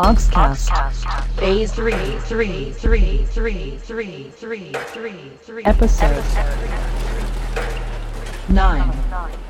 Oxcast. Phase 3, 3, 3, 3, 3, 3, 3, 3. Episode 9.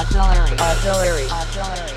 Auxiliary. Auxiliary. Auxiliary.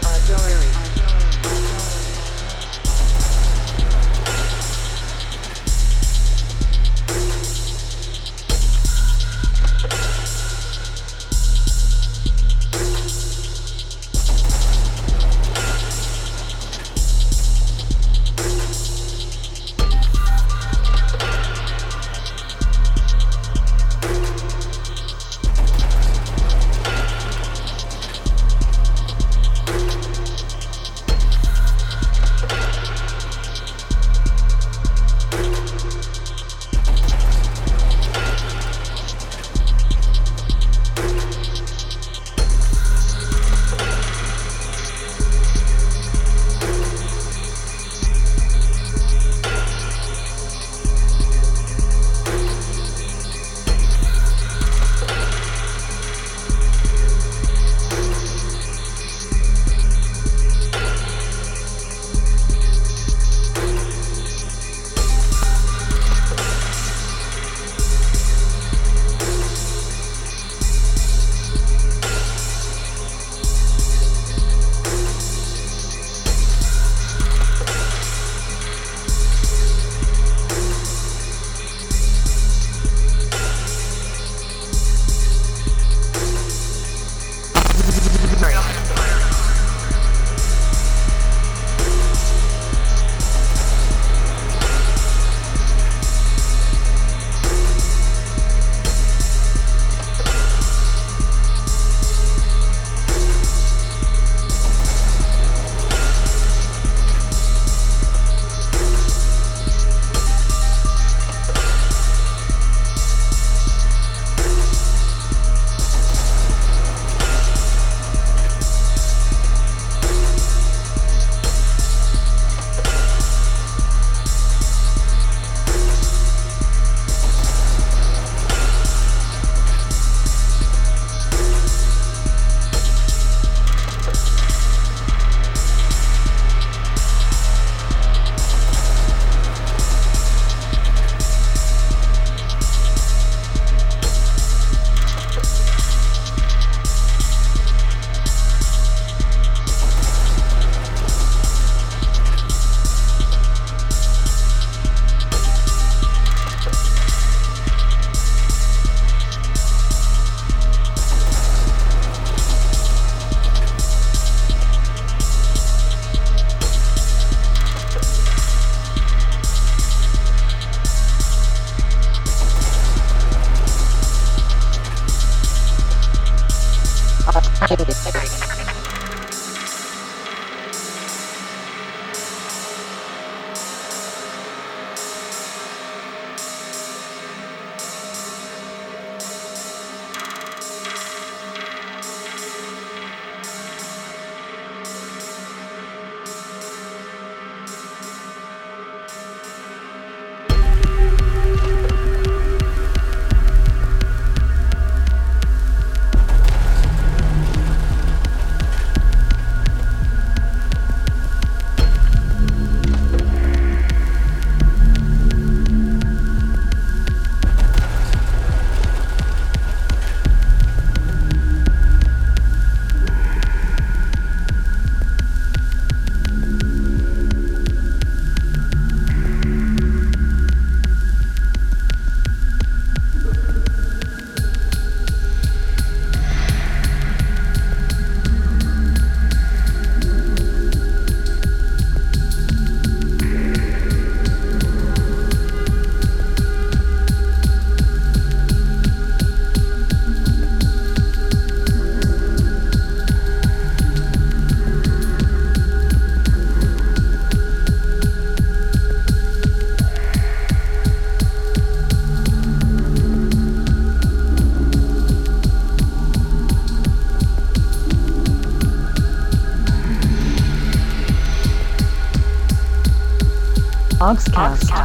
Oxcast.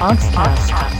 Oxcast. Oxcast.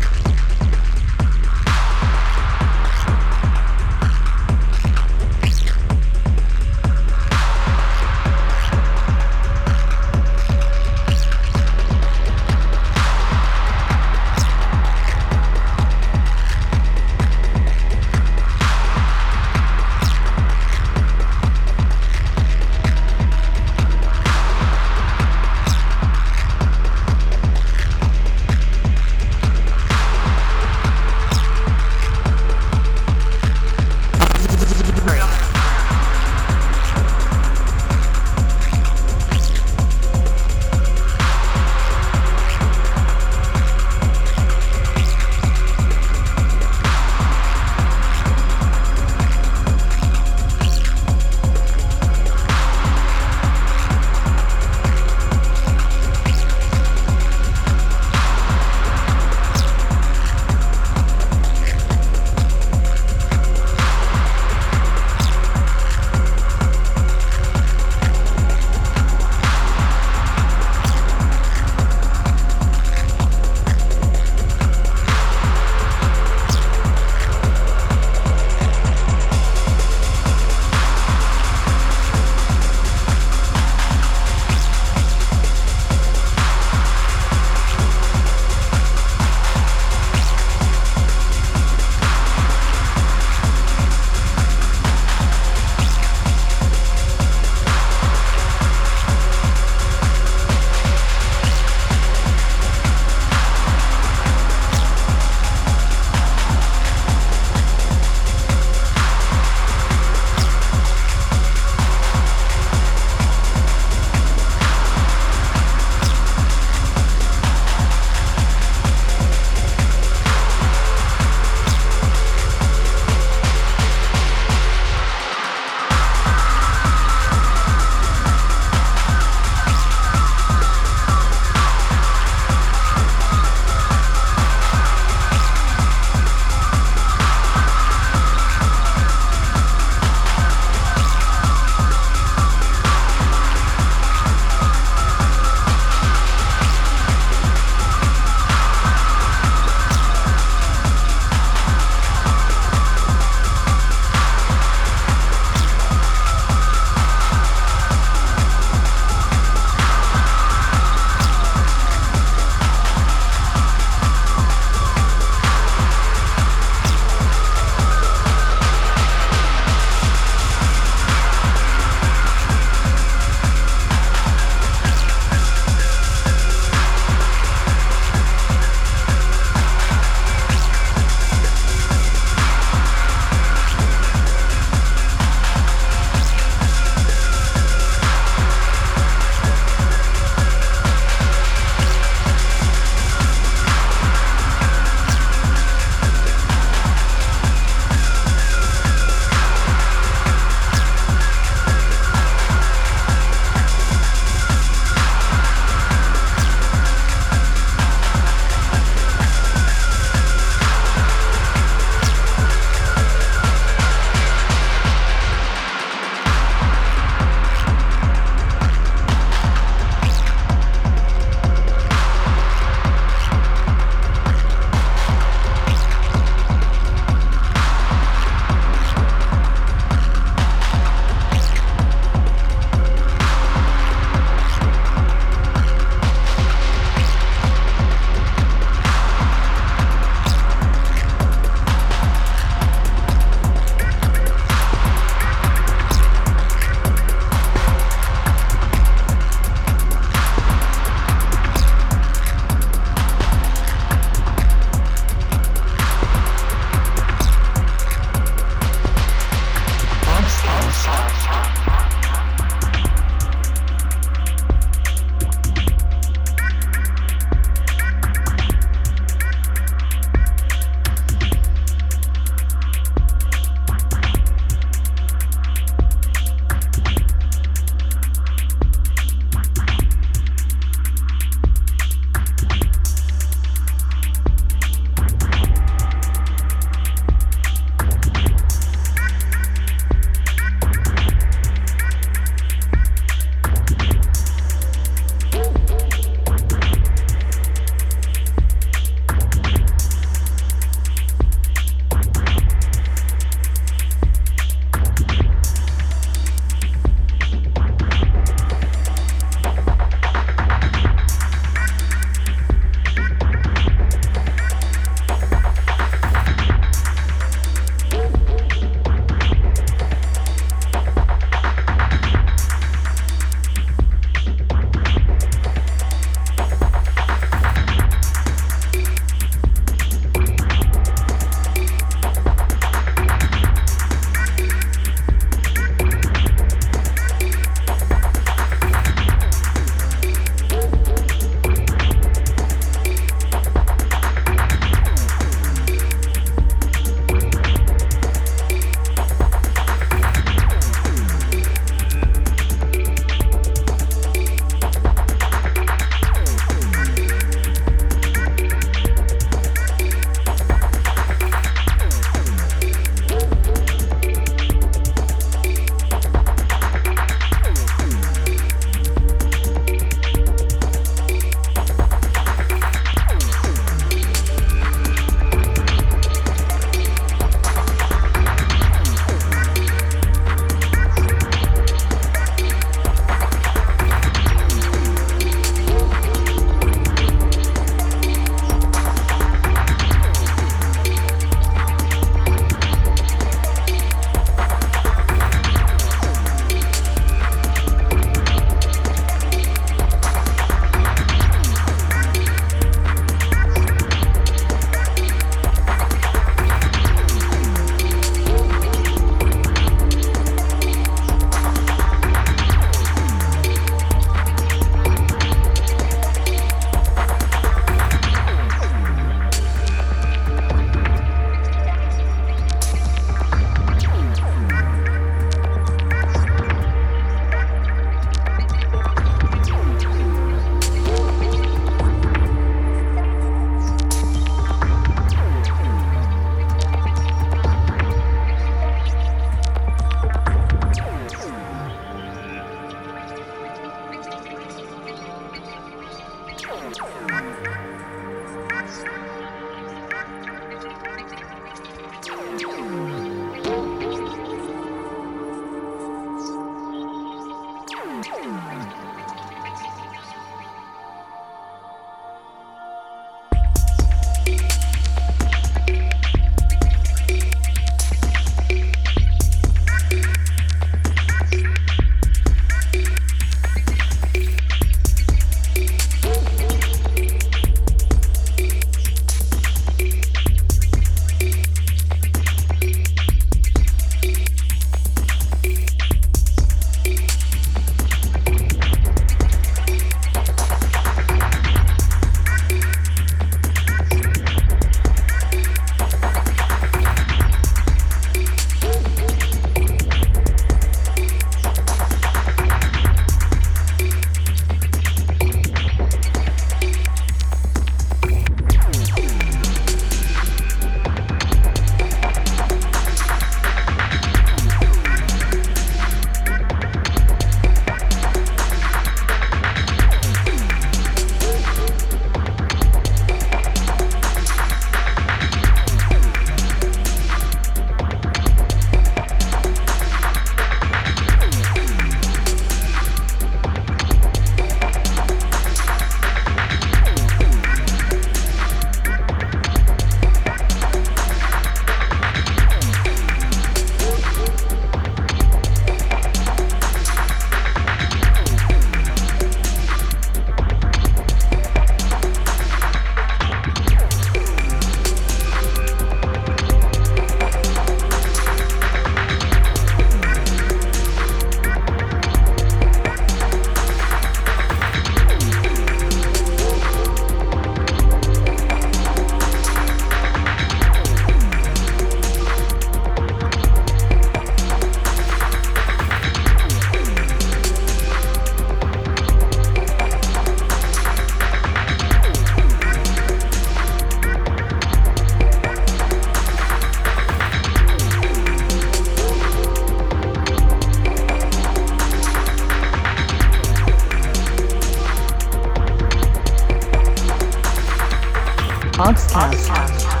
Podcast.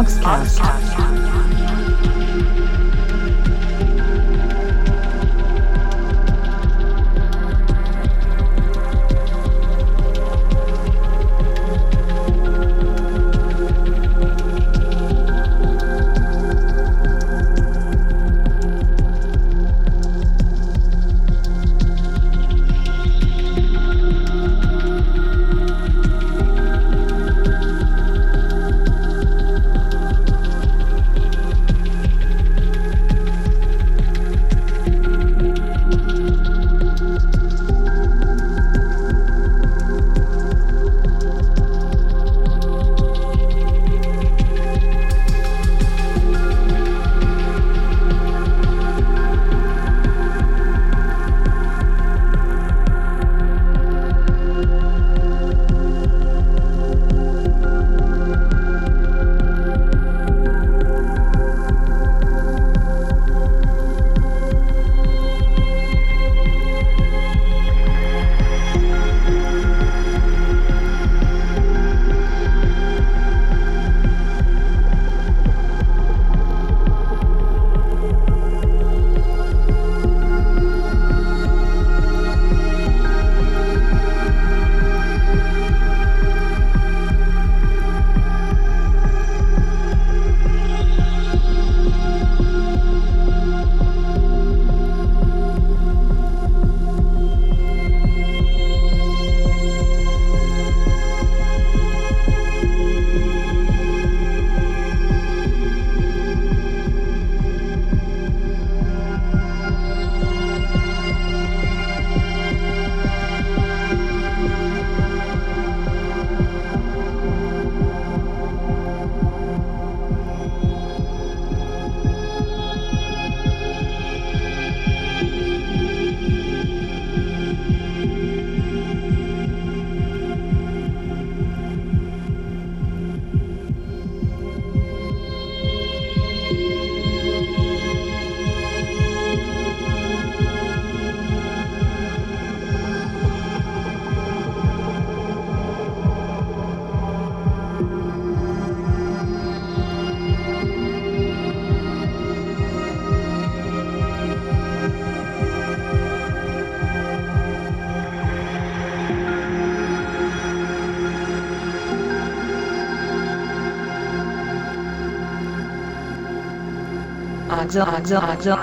Boxcast. Axor, Axor, Axor.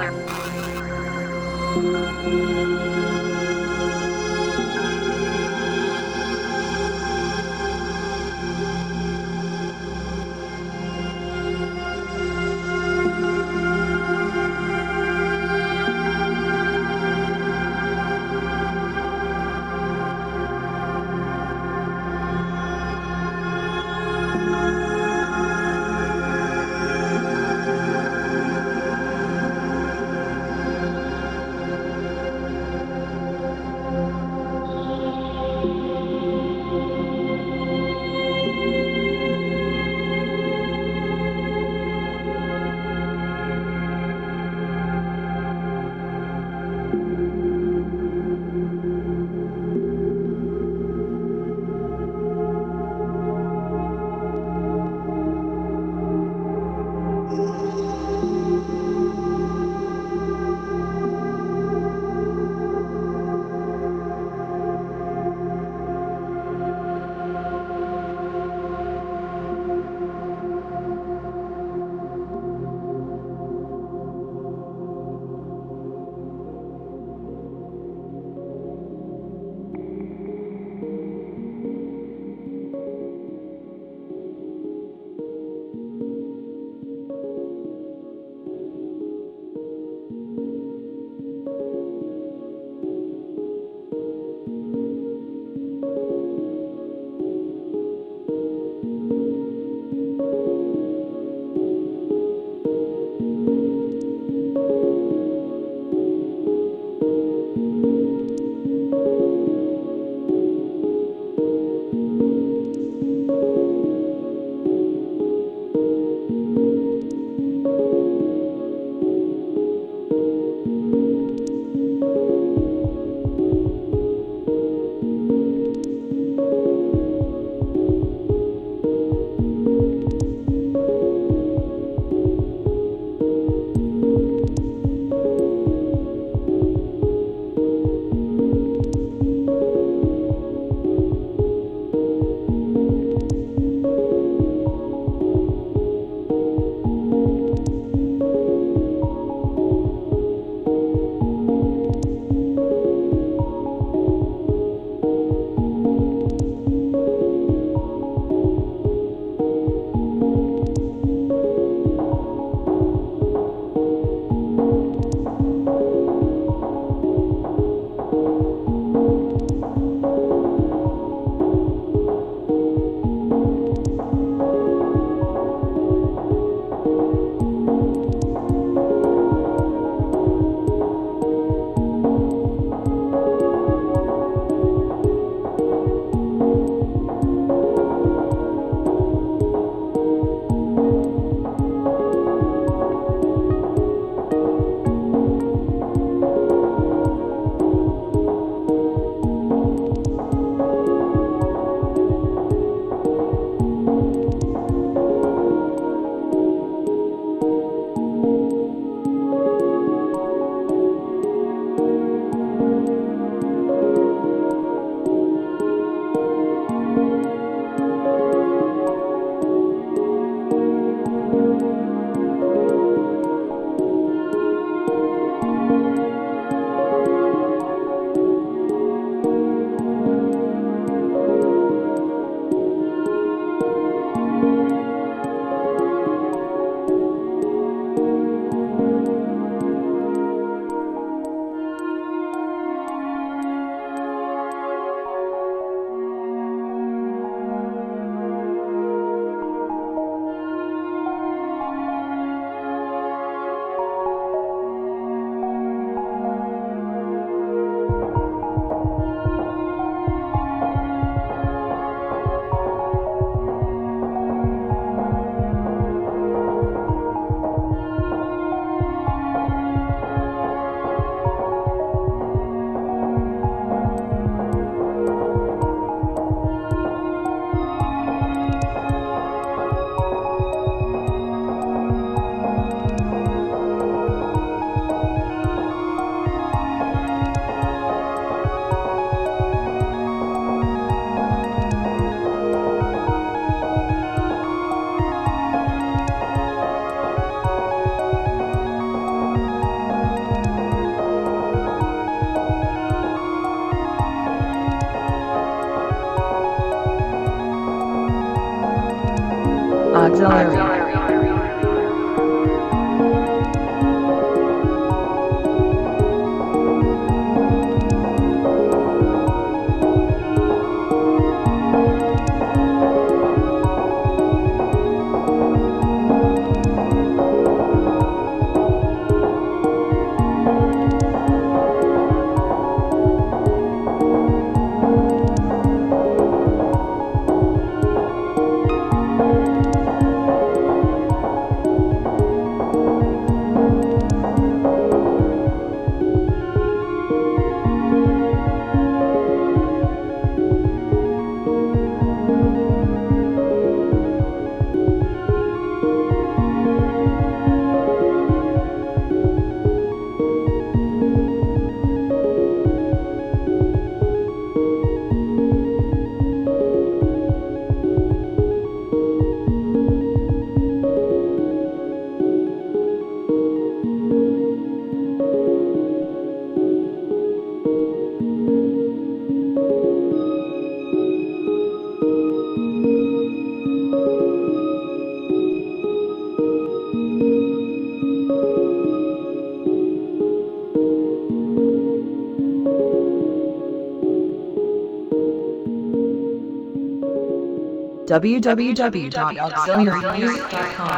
www.auxiliarymusic.com.